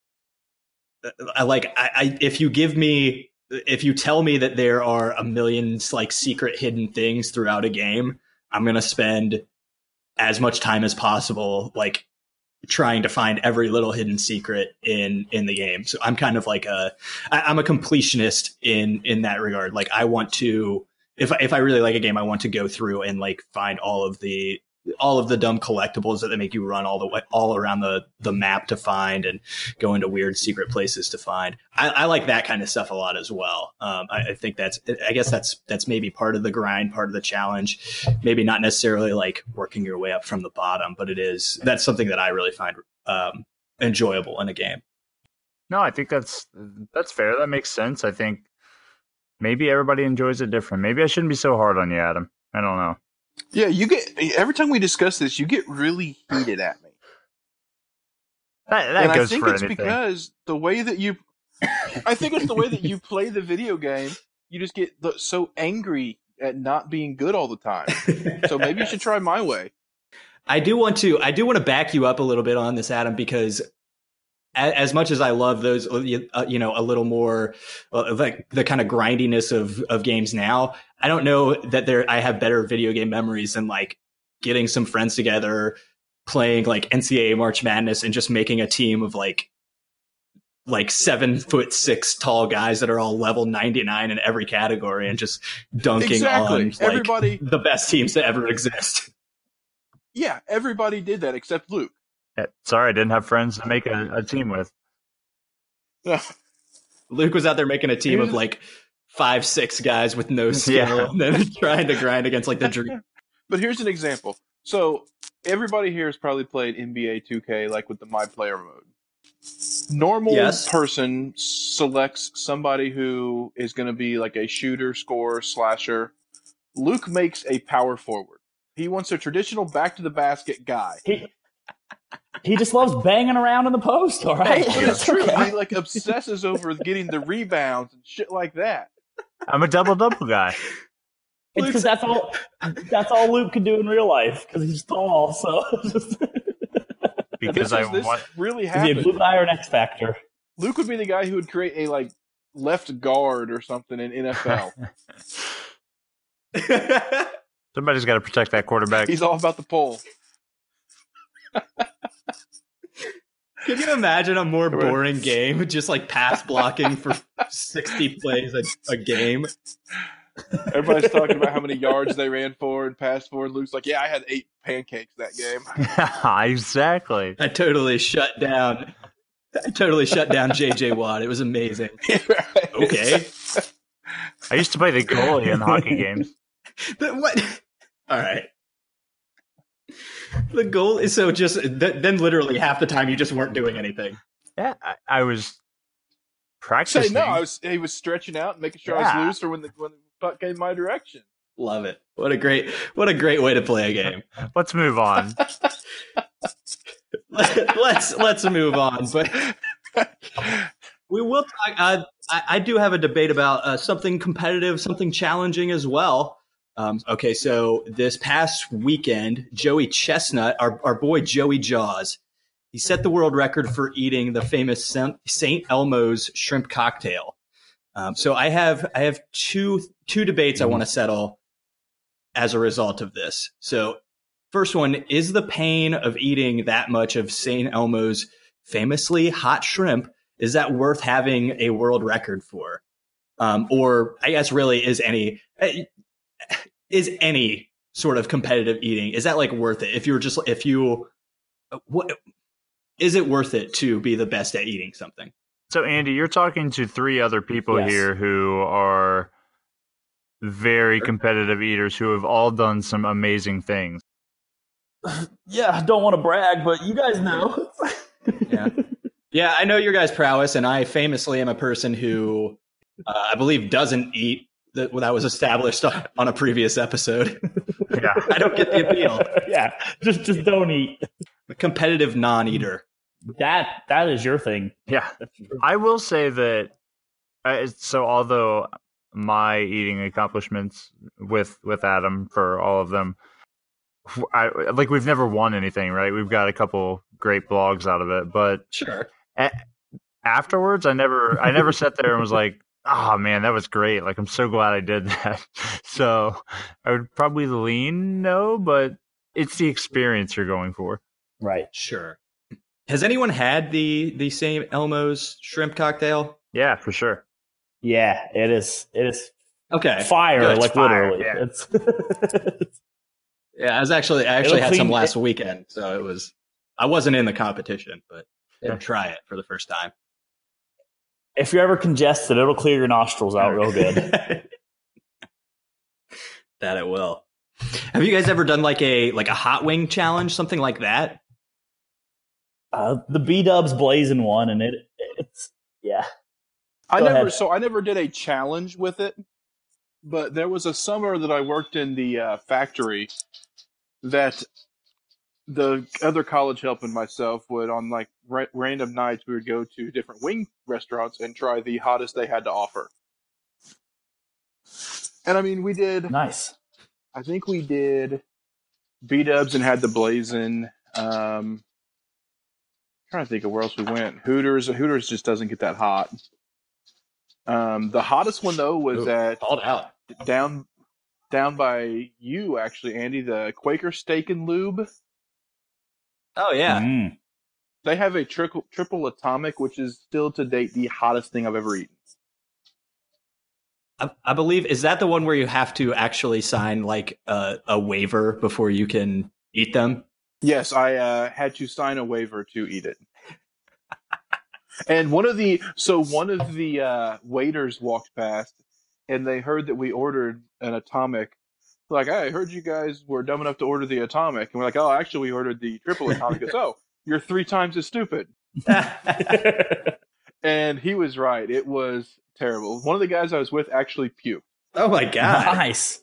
E: I like. I, I if you give me, if you tell me that there are a million like secret hidden things throughout a game, I'm gonna spend as much time as possible, like trying to find every little hidden secret in in the game. So I'm kind of like a I, I'm a completionist in in that regard. Like I want to if if I really like a game, I want to go through and like find all of the all of the dumb collectibles that they make you run all the way all around the the map to find and go into weird secret places to find. I, I like that kind of stuff a lot as well. Um, I, I think that's I guess that's that's maybe part of the grind, part of the challenge. Maybe not necessarily like working your way up from the bottom, but it is that's something that I really find um, enjoyable in a game.
B: No, I think that's that's fair. That makes sense. I think maybe everybody enjoys it different. Maybe I shouldn't be so hard on you, Adam. I don't know.
C: Yeah, you get every time we discuss this, you get really heated at me,
B: That, that
C: and I think
B: for
C: it's
B: anything.
C: because the way that you, I think it's the way that you play the video game. You just get the, so angry at not being good all the time. So maybe you should try my way.
E: I do want to I do want to back you up a little bit on this, Adam, because a- as much as I love those, uh, you uh, know, a little more uh, like the kind of grindiness of of games now, I don't know that there I have better video game memories than like getting some friends together, playing like NCAA March Madness, and just making a team of like like seven foot six tall guys that are all level ninety nine in every category, and just dunking
C: Exactly.
E: on like
C: Everybody,
E: the best teams to ever exist.
C: yeah, everybody did that except Luke.
B: Yeah, Sorry, I didn't have friends to make a, a team with.
E: Luke was out there making a team of like five, six guys with no skill,
B: Yeah.
E: and then trying to grind against like the dream.
C: But here's an example. So everybody here has probably played NBA 2K, like with the My Player mode. Normal
E: Yes.
C: person selects somebody who is going to be like a shooter, scorer, slasher. Luke makes a power forward. He wants a traditional back to the basket guy.
D: He, he just loves banging around in the post, all right?
C: But it's true.
D: Okay.
C: He like obsesses over getting the rebounds and shit like that.
B: I'm a double double guy.
D: It's because that's all that's all Luke can do in real life because he's tall. So
B: Because
C: this,
B: I
C: is, this
B: want
C: really
D: is he a
C: happened.
D: blue guy or an X Factor?
C: Luke would be the guy who would create a like left guard or something in NFL.
B: somebody's got to protect that quarterback.
C: He's all about the pole.
E: Can you imagine a more boring game? Just like pass blocking for 60 plays a, a game.
C: Everybody's talking about how many yards they ran for and passed for. And Luke's like, "Yeah, I had eight pancakes that game."
B: exactly.
E: I totally shut down. I totally shut down JJ Watt. It was amazing. Okay.
B: I used to play the goalie in hockey games.
E: But what? All right. The goal is so just th- then literally half the time you just weren't doing anything.
B: Yeah, I, I was
C: Say
B: practicing.
C: no. I was. He was stretching out and making sure I was loose for when the when the puck came my direction.
E: Love it. What a great what a great way to play a game.
B: Let's move on.
E: let's let's move on. But we will talk. Uh, I, I do have a debate about uh, something competitive, something challenging as well. Um, okay, so this past weekend, Joey Chestnut, our, our boy Joey Jaws, he set the world record for eating the famous St. Elmo's shrimp cocktail. Um, so I have I have two two debates I want to settle as a result of this. So first one is the pain of eating that much of St. Elmo's famously hot shrimp is that worth having a world record for? Um, or I guess really is any eh, is any sort of competitive eating is that like worth it? If you're just if you what is it worth it to be the best at eating something?
B: So, Andy, you're talking to three other people
D: Yes.
B: here who are very competitive eaters who have all done some amazing things.
D: Yeah, I don't want to brag, but you guys know.
E: Yeah. Yeah, I know your guys' prowess, and I famously am a person who uh, I believe doesn't eat. That that was established on, on a previous episode.
B: Yeah.
E: I don't get the appeal.
D: yeah, just just don't eat.
E: A competitive non-eater.
D: That that is your thing.
B: Yeah. I will say that. Uh, so, although my eating accomplishments with with Adam for all of them, I like we've never won anything, right? We've got a couple great blogs out of it, but
E: Sure.
B: afterwards, I never I never sat there and was like, "Oh man, that was great! Like I'm so glad I did that." so I would probably lean no, but it's the experience you're going for.
D: right.
E: Sure. Has anyone had the the St. Elmo's shrimp cocktail?
B: Yeah, for sure.
D: Yeah, it is. It is
E: Okay.
D: fire.
E: Good.
D: like
B: Fire,
D: literally,
B: yeah.
D: it's
E: Yeah, I was actually I actually
D: It'll
E: had some
D: clean-
E: last weekend, so it was I wasn't in the competition, but I'd try it for the first time.
D: If you're ever congested, it'll clear your nostrils out real good.
E: that it will. Have you guys ever done like a like a hot wing challenge, something like that?
D: Uh, the B Dubs blazing one, and it it's yeah.
C: I never
D: ahead.
C: so I never did a challenge with it, but there was a summer that I worked in the uh, factory that the other college help and myself would on like ra- random nights we would go to different wing restaurants and try the hottest they had to offer. And I mean, we did.
D: Nice.
C: I think we did B Dubs and had the blazing. Um, trying to think of where else we went. Hooters. Hooters just doesn't get that hot. Um, the hottest one though was
E: Ooh.
C: at
E: Called out.
C: down down by you actually, Andy. The Quaker Steak and Lube.
E: Oh yeah.
D: Mm.
C: They have a triple triple atomic, which is still to date the hottest thing I've ever eaten.
E: I, I believe is that the one where you have to actually sign like a, a waiver before you can eat them.
C: Yes, I uh, had to sign a waiver to eat it. and one of the so one of the uh, waiters walked past, and they heard that we ordered an atomic. Like, I heard you guys were dumb enough to order the atomic, and we're like, oh, actually, we ordered the triple atomic. He goes, oh, you're three times as stupid. And he was right. It was terrible. One of the guys I was with actually puked.
E: oh my god.
D: nice.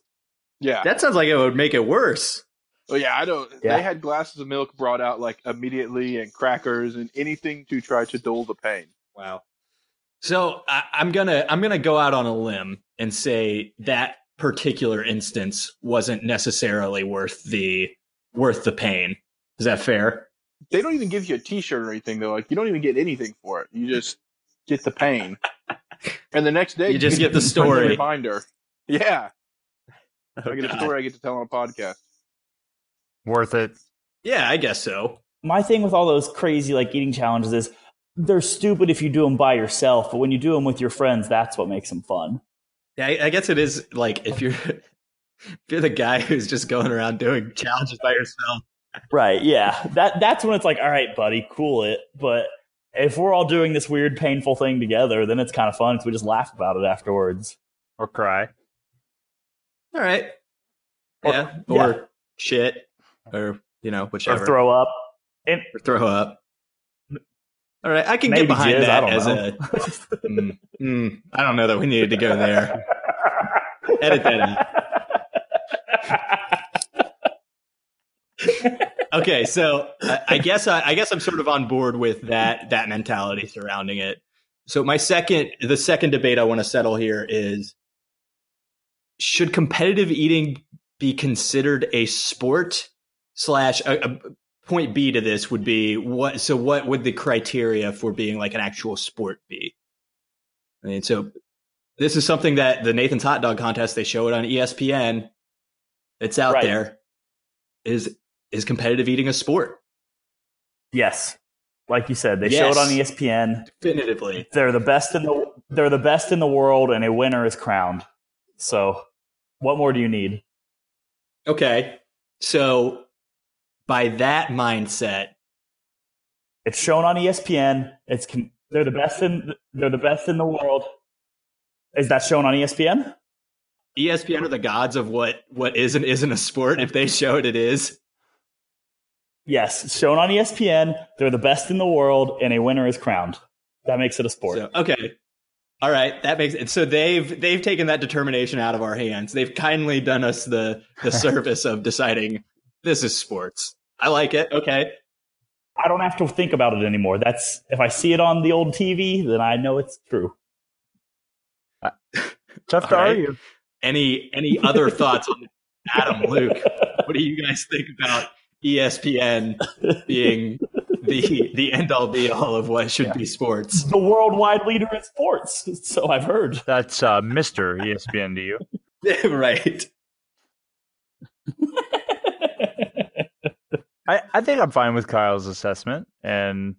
C: Yeah.
E: That sounds like it would make it worse.
C: Oh yeah, I don't.
D: Yeah.
C: They had glasses of milk brought out like immediately, and crackers and anything to try to dull the pain.
E: Wow. So I, I'm gonna I'm gonna go out on a limb and say that particular instance wasn't necessarily worth the worth the pain. Is that fair?
C: They don't even give you a T-shirt or anything though. Like you don't even get anything for it. You just get the pain, and the next day
E: You just get the
C: a
E: story.
C: reminder. Yeah, I get a story I get to tell on a podcast.
B: Worth it.
E: Yeah, I guess so.
D: my thing with all those crazy like eating challenges is they're stupid if you do them by yourself, but when you do them with your friends, that's what makes them fun.
E: Yeah, I, I guess it is like if you're if you're the guy who's just going around doing challenges by yourself.
D: Right. Yeah. That that's when it's like, all right, buddy, cool it. But if we're all doing this weird, painful thing together, then it's kind of fun because we just laugh about it afterwards.
B: Or cry.
E: All right.
D: Or-
E: yeah. Or
D: yeah.
E: shit. Or you know, whichever.
D: Or throw up. And
E: Or throw up. All right, I can
D: maybe
E: get behind
D: jizz,
E: that
D: don't
E: as
D: know.
E: a. Mm, mm, I don't know that we needed to go there. Edit that out. okay, so I, I guess I, I guess I'm sort of on board with that that mentality surrounding it. So my second, the second debate I want to settle here is: should competitive eating be considered a sport? Slash, a, a point B to this would be what? So what would the criteria for being like an actual sport be? I mean, so this is something that the Nathan's Hot Dog Contest they show it on ESPN. It's out
D: Right.
E: there. Is is competitive eating a sport?
D: yes. Like you said, they show it on ESPN.
E: Definitively.
D: They're the best in the they're the best in the world, and a winner is crowned. So, what more do you need?
E: Okay. So by that mindset,
D: It's shown on ESPN. It's con- they're the best in they're the best in the world. Is that shown on ESPN?
E: ESPN are the gods of what what is and isn't a sport. If they show it, it is.
D: Yes, it's shown on ESPN. They're the best in the world, and a winner is crowned. That makes it a sport.
E: So, okay. All right, that makes it. So they've they've taken that determination out of our hands. They've kindly done us the the service of deciding this is sports. I like it. Okay.
D: I don't have to think about it anymore. That's if I see it on the old TV, then I know it's true.
B: Tough to
E: All right.
B: argue.
E: Any any other thoughts on Adam Luke? What do you guys think about ESPN being the the end all be all of what should be sports?
D: the worldwide leader in sports. So I've heard.
B: That's uh, Mr. ESPN to you.
E: right.
B: I, I think I'm fine with Kyle's assessment, and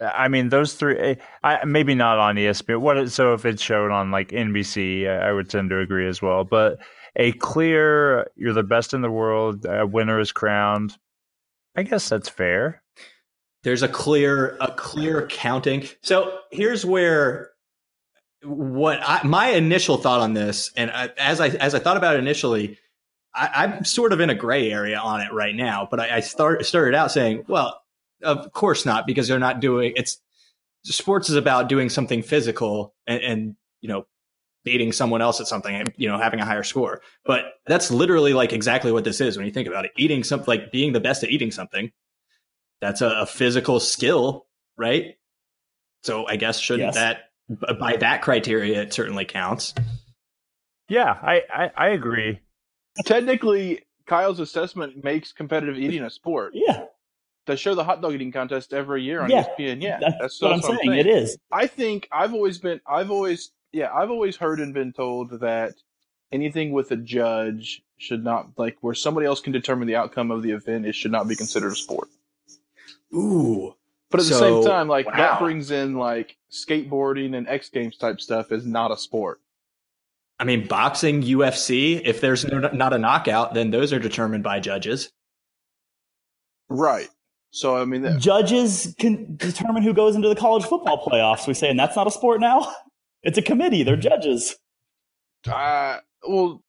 B: I mean those three. eh, I maybe not on ESPN. What so if it's shown on like NBC, I would tend to agree as well. But a clear, you're the best in the world. A winner is crowned. I guess that's fair.
E: there's a clear a clear counting so here's where what I, my initial thought on this and I, as i as i thought about it initially I, i'm sort of in a gray area on it right now but i, I start, started out saying well of course not because they're not doing it's sports is about doing something physical and, and you know beating someone else at something and you know having a higher score but that's literally like exactly what this is when you think about it eating something like being the best at eating something that's a, a physical skill, right? So I guess shouldn't
D: Yes.
E: that by that criteria it certainly counts.
B: Yeah, I, I, I agree.
C: Technically, Kyle's assessment makes competitive eating a sport.
D: Yeah,
C: They show the hot dog eating contest every year on
D: Yeah,
C: ESPN. Yeah,
D: that's, what I'm saying. It is.
C: I think I've always been, I've always, yeah, I've always heard and been told that anything with a judge should not, like, where somebody else can determine the outcome of the event, it should not be considered a sport.
E: Ooh,
C: But at the same time, like,
E: wow.
C: that brings in, like, skateboarding and X Games type stuff is not a sport.
E: I mean boxing, UFC. If there's no, not a knockout, then those are determined by judges.
C: Right. So, I mean, that,
D: Judges can determine who goes into the college football playoffs. We say, and that's not a sport now. It's a committee. They're judges.
C: uh, well,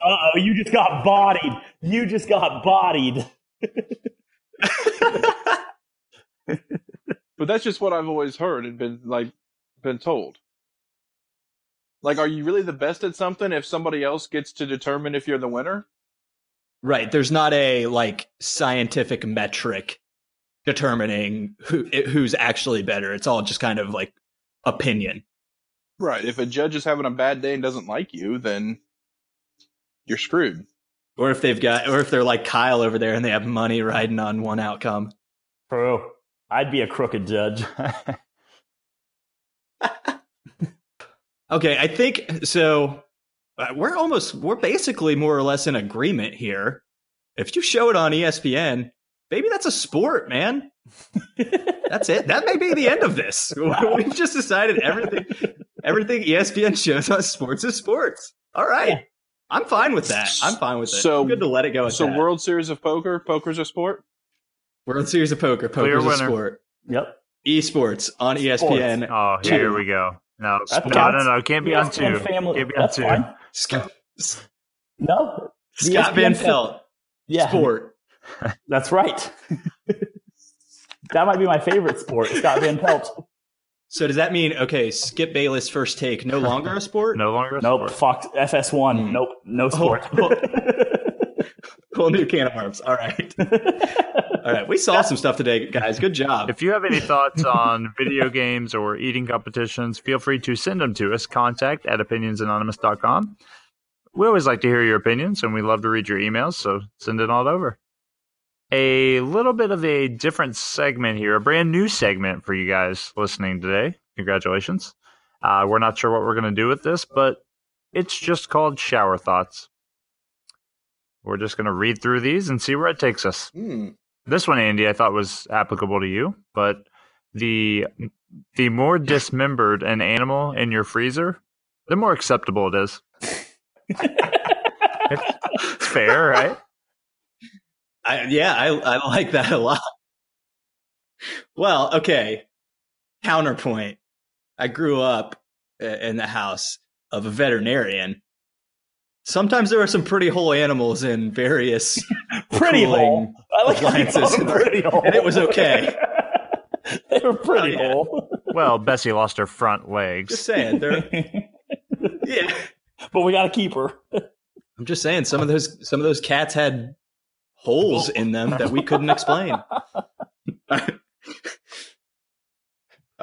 D: Uh oh, you just got bodied. You just got bodied.
C: But that's just what I've always heard and been like been told. Like, are you really the best at something if somebody else gets to determine if you're the winner?
E: Right. There's not a like scientific metric determining who who's actually better. It's all just kind of like opinion.
C: Right. If a judge is having a bad day and doesn't like you, then you're screwed.
E: Or if they've got or if they're like Kyle over there and they have money riding on one outcome.
D: True. I'd be a crooked judge.
E: Okay, I think so. uh, We're almost, we're basically more or less in agreement here. If you show it on ESPN, maybe that's a sport, man. that's it. That may be the end of this. We've just decided everything everything ESPN shows on sports is sports. All right.
D: Yeah.
E: I'm fine with that. I'm fine with it.
C: So-
E: I'm good to let it go at
C: So
E: that.
C: World Series of Poker, poker's a sport.
E: World Series of Poker, poker's a sport.
D: Yep.
E: Esports on ESPN.
B: Oh, here we go. No,
D: That
B: no, no, no. Can't be on two.
D: Family.
B: Can't be on
D: That's
B: two.
D: fine.
E: Scott,
D: No.
E: Scott
D: ESPN
E: Van
D: Fam-
E: Pelt,
D: Yeah.
E: sport.
D: That's right. that might be my favorite sport, Scott Van Pelt.
E: So does that mean okay? Skip Bayless first take no longer a sport?
B: No longer a
D: Nope.
B: sport.
D: Fox FS1.
E: Hmm.
D: Nope. No sport.
E: Whole new can of worms. All right, all right. We saw some stuff today, guys. Good job.
B: If you have any thoughts on video games or eating competitions, feel free to send them to us. Contact at opinionsanonymous.com. We always like to hear your opinions, and we love to read your emails, so send it all over. A little bit of a different segment here, a brand new segment for you guys listening today. Congratulations. Uh, we're not sure what we're going to do with this, but it's just called Shower Thoughts. We're just going to read through these and see where it takes us
E: Hmm.
B: this one, Andy, I thought was applicable to you, but the the more dismembered an animal in your freezer, the more acceptable it is. it's, fair, right?
E: I, yeah, I, I like that a lot. Well, okay. Counterpoint. I grew up in the house of a veterinarian. Sometimes there are some pretty whole animals in various,
D: pretty
E: Cooling
D: hole. I like how
E: appliances.
D: them pretty hole.
E: and it was okay.
D: they were pretty
E: Oh, yeah.
D: hole.
B: Well, Bessie lost her front legs.
E: Just saying, there. Yeah,
D: but we got to keep her.
E: I'm just saying some of those some of those cats had holes in them that we couldn't explain. All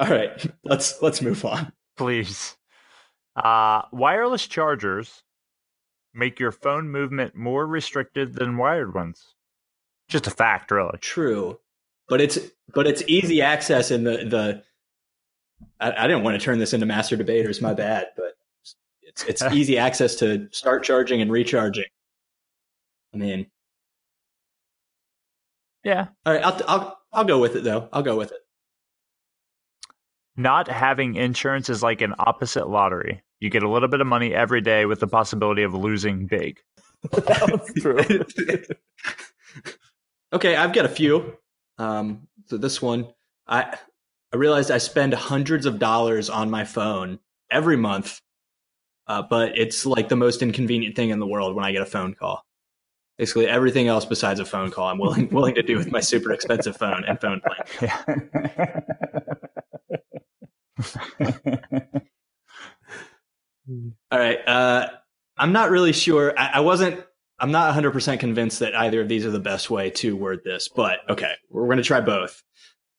E: right, let's let's move on.
B: Please. Uh, wireless chargers make your phone movement more restricted than wired ones. Just a fact, really.
E: True, but it's but it's easy access in the the. I, I didn't want to turn this into master debaters. My bad, but it's it's easy access to start charging and recharging. I mean,
B: Yeah.
E: all right, I'll I'll I'll go with it though. I'll go with it.
B: Not having insurance is like an opposite lottery. You get a little bit of money every day with the possibility of losing big.
D: that was true.
E: okay, I've got a few. Um, so this one, I I realized I spend hundreds of dollars on my phone every month, uh, but it's like the most inconvenient thing in the world when I get a phone call. Basically, everything else besides a phone call, I'm willing willing to do with my super expensive phone and phone plan. All right, uh, I'm not really sure. I, I wasn't. I'm not 100 percent convinced that either of these are the best way to word this, but okay, we're going to try both.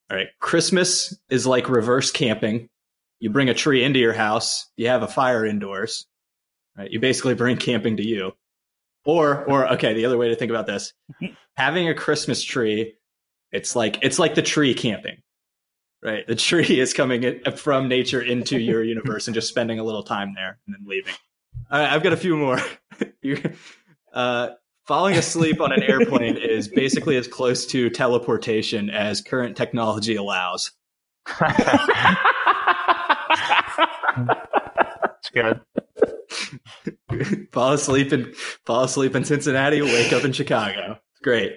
E: All right, Christmas is like reverse camping. You bring a tree into your house. You have a fire indoors. Right, you basically bring camping to you. Or, or okay, the other way to think about this: having a Christmas tree, it's like it's like the tree camping. Right, the tree is coming in, from nature into your universe and just spending a little time there and then leaving. All right, I've got a few more. You- uh, falling asleep on an airplane is basically as close to teleportation as current technology allows.
B: It's good.
E: fall asleep in fall asleep in Cincinnati, wake up in Chicago. It's great.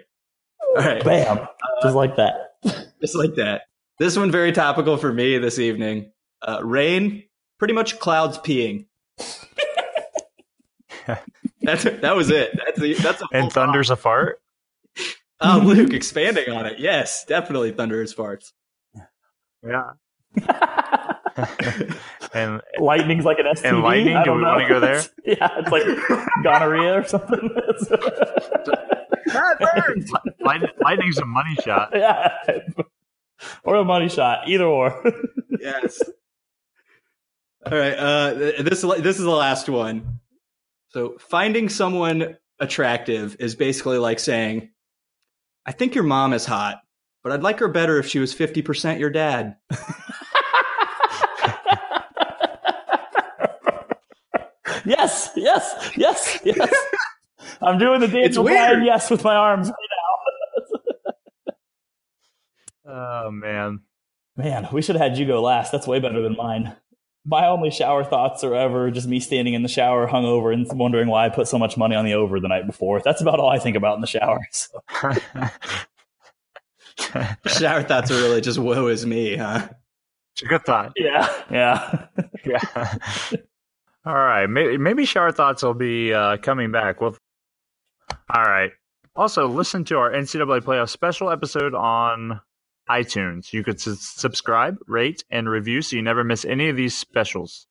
E: All right,
D: Bam. Just like that.
E: just like that. This one very topical for me this evening. Uh, rain, pretty much clouds peeing. that's that was it. That's the, that's a
B: And thunder's a fart.
E: Oh, Luke, expanding on it. Yes, definitely thunder is farts.
B: Yeah. and
D: Lightning's like an STD.
B: And lightning? Do we
D: know.
B: wanna go there?
D: yeah, it's like gonorrhea or something.
B: light, lightning's a money shot.
D: yeah. Or a money shot. Either or.
E: Yes. All right. Uh, this this is the last one. So finding someone attractive is basically like saying, "I think your mom is hot, but I'd like her better if she was fifty percent your dad."
D: yes, yes, yes, yes. I'm doing the Daniel
E: weird.
D: Bryan yes with my arms
B: Oh man.
D: Man, we should have had you go last. That's way better than mine. My only shower thoughts are ever just me standing in the shower hungover and wondering why I put so much money on the over the night before. That's about all I think about in the shower. So.
E: Shower thoughts are really just woe is me, huh?
B: It's a good thought.
D: Yeah, yeah.
B: Yeah. All right. Maybe, maybe shower thoughts will be uh, coming back. Well, all right. Also, listen to our NCAA playoff special episode on iTunes. You could s- subscribe, rate, and review so you never miss any of these specials.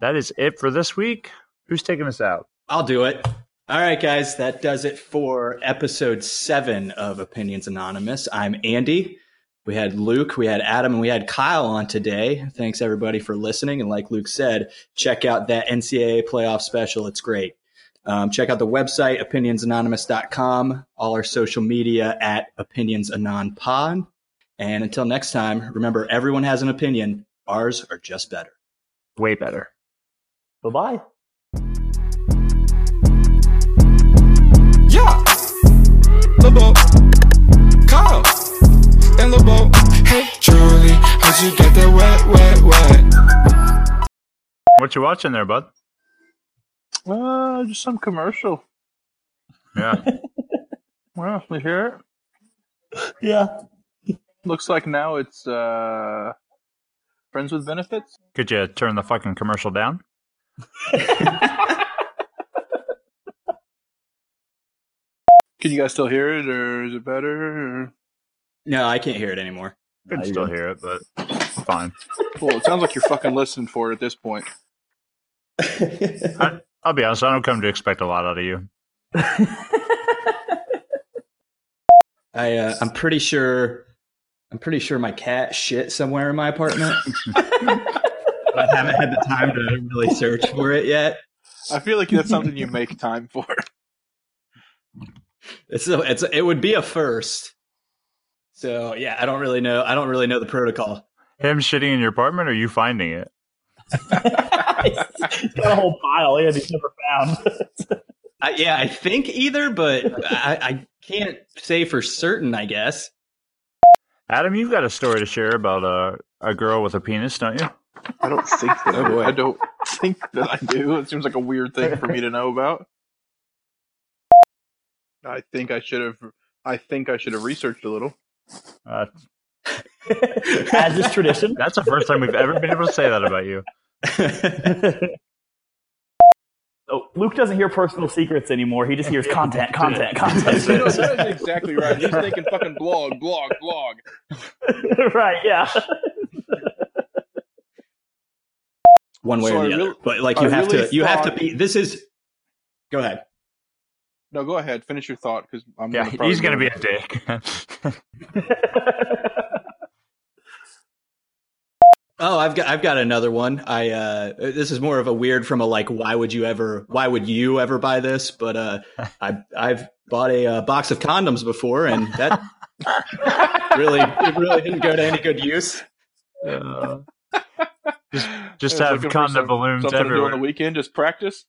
B: That is it for this week. Who's taking us out?
E: I'll do it. All right, guys, that does it for episode seven of Opinions Anonymous. I'm Andy. We had Luke, we had Adam, and we had Kyle on today. Thanks everybody for listening. And like Luke said, check out that NCAA playoff special. It's great. Um, check out the website, opinionsanonymous.com, all our social media at opinionsanonpod. And until next time, remember everyone has an opinion. Ours are just better.
B: Way better.
D: Bye bye.
F: Yeah. Lobo. Kyle. And Lobo. Hey, Charlie. How'd you get that wet, wet, wet?
B: What you watching there, bud?
C: Uh, just some commercial.
B: Yeah.
C: Well, we hear it.
D: Yeah.
C: Looks like now it's uh, friends with benefits.
B: Could you turn the fucking commercial down?
C: Can you guys still hear it, or is it better? Or...
E: No, I can't hear it anymore.
B: Could
D: you're
B: still hear it, but fine.
C: Well, it sounds like you're fucking listening for it at this point.
B: I, I'll be honest. I don't come to expect a lot out of you.
E: I uh, I'm pretty sure I'm pretty sure my cat shit somewhere in my apartment. I haven't had the time to really search for it yet.
C: I feel like that's something you make time for.
E: It's a, it's a- it would be a first. So yeah, I don't really know. I don't really know the protocol.
B: Him shitting in your apartment, or you finding it?
D: He's got a whole pile. Yeah, he's never found.
E: I, yeah, I think either, but I, I can't say for certain. I guess.
B: Adam, you've got a story to share about a a girl with a penis, don't you?
C: I don't think that.
E: Oh, boy.
C: I don't think that I do. It seems like a weird thing for me to know about. I think I should have. I think I should have researched a little.
B: Uh,
D: As is tradition.
B: that's the first time we've ever been able to say that about you.
D: Oh, Luke doesn't hear personal secrets anymore. He just hears content, content,
C: You know,
D: content.
C: that is exactly right. He's thinking fucking blog, blog, blog.
D: right, yeah.
E: One way
C: So
E: or the
C: real-
E: other. But like
C: I
E: you have
C: really
E: to, you have to be. This is. Go ahead.
C: No, go ahead. Finish your thought because I'm.
B: Yeah,
C: gonna
B: he's gonna be a dick.
E: Oh, I've got I've got another one. I uh this is more of a weird from a like why would you ever why would you ever buy this? But uh I I've bought a uh, box of condoms before and that really it really didn't go to any good use.
B: Uh, just just have
C: looking for
B: condom
C: some-
B: balloons
C: something to do on the weekend. Just practice.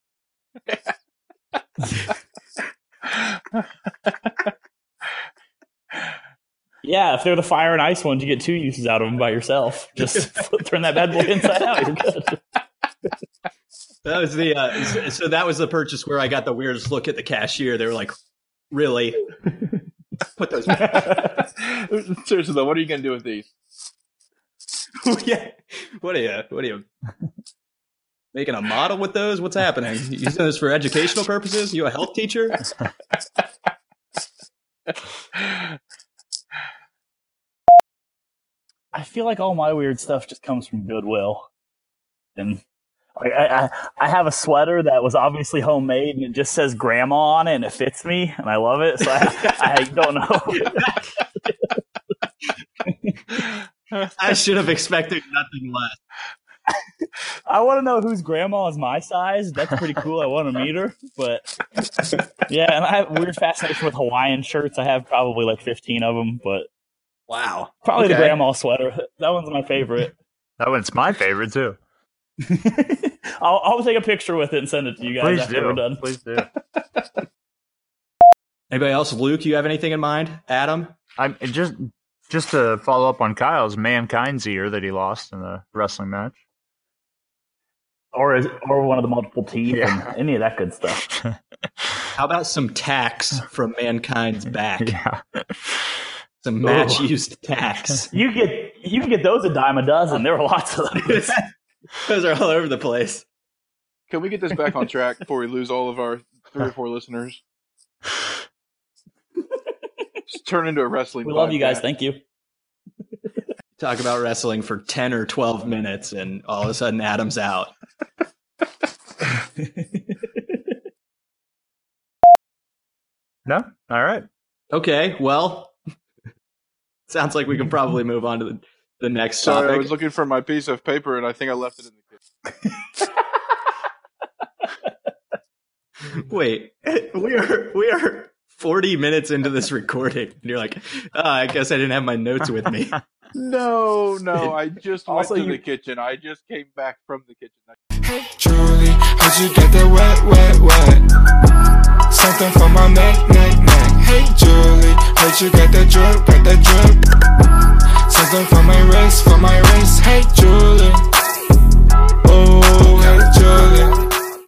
D: Yeah, if they're the fire and ice ones, you get two uses out of them by yourself. Just turn that bad boy inside out. You're good.
E: That was the uh so, so that was the purchase where I got the weirdest look at the cashier. They were like, "Really? Put those
C: Seriously though, what are you gonna do with these?
E: yeah. What are you what are you making a model with those? What's happening? You using this for educational purposes? You a health teacher?
D: I feel like all my weird stuff just comes from Goodwill. And like, I, I, I have a sweater that was obviously homemade and it just says grandma on it and it fits me and I love it. So I, I don't know.
E: I should have expected nothing less.
D: I want to know whose grandma is my size. That's pretty cool. I want to meet her. But yeah, and I have weird fascination with Hawaiian shirts. I have probably like 15 of them, but
E: Wow.
D: probably the grandma sweater. That one's my favorite.
B: That one's my favorite too.
D: I'll, I'll take a picture with it and send it to you guys
B: Please
D: after
B: do.
D: we're done.
B: Please do.
E: Anybody else? Luke, you have anything in mind? Adam?
B: I'm just Just to follow up on Kyle's mankind's ear that he lost in the wrestling match.
D: Or is, or one of the multiple teeth
B: Yeah.
D: and any of that good stuff.
E: How about some tacks from mankind's back?
B: Yeah.
E: Some match oh. used tacks.
D: You get you can get those a dime a dozen. There were lots of those.
E: Those are all over the place.
C: Can we get this back on track before we lose all of our three or four listeners? Just turn into a wrestling.
D: We love you guys.
C: podcast.
D: Thank you.
E: Talk about wrestling for 10 or 12 minutes, and all of a sudden Adam's out.
B: No? All right.
E: Okay, well, sounds like we can probably move on to the, the next
C: Sorry, I was looking for my piece of paper and I think I left it in the kitchen.
E: Wait, we are we are 40 minutes into this recording, and you're like, oh, I guess I didn't have my notes with me.
C: No, no, I just went
D: Also,
C: to
D: you-
C: the kitchen. I just came back from the kitchen.
F: Hey Julie, how'd you get that wet, wet, wet? Something for my neck, neck, neck. Hey Julie, Heard you got that drip, got that drip. Says I'm for my race, for my race. Hey, Julie. Oh, hey, Julie.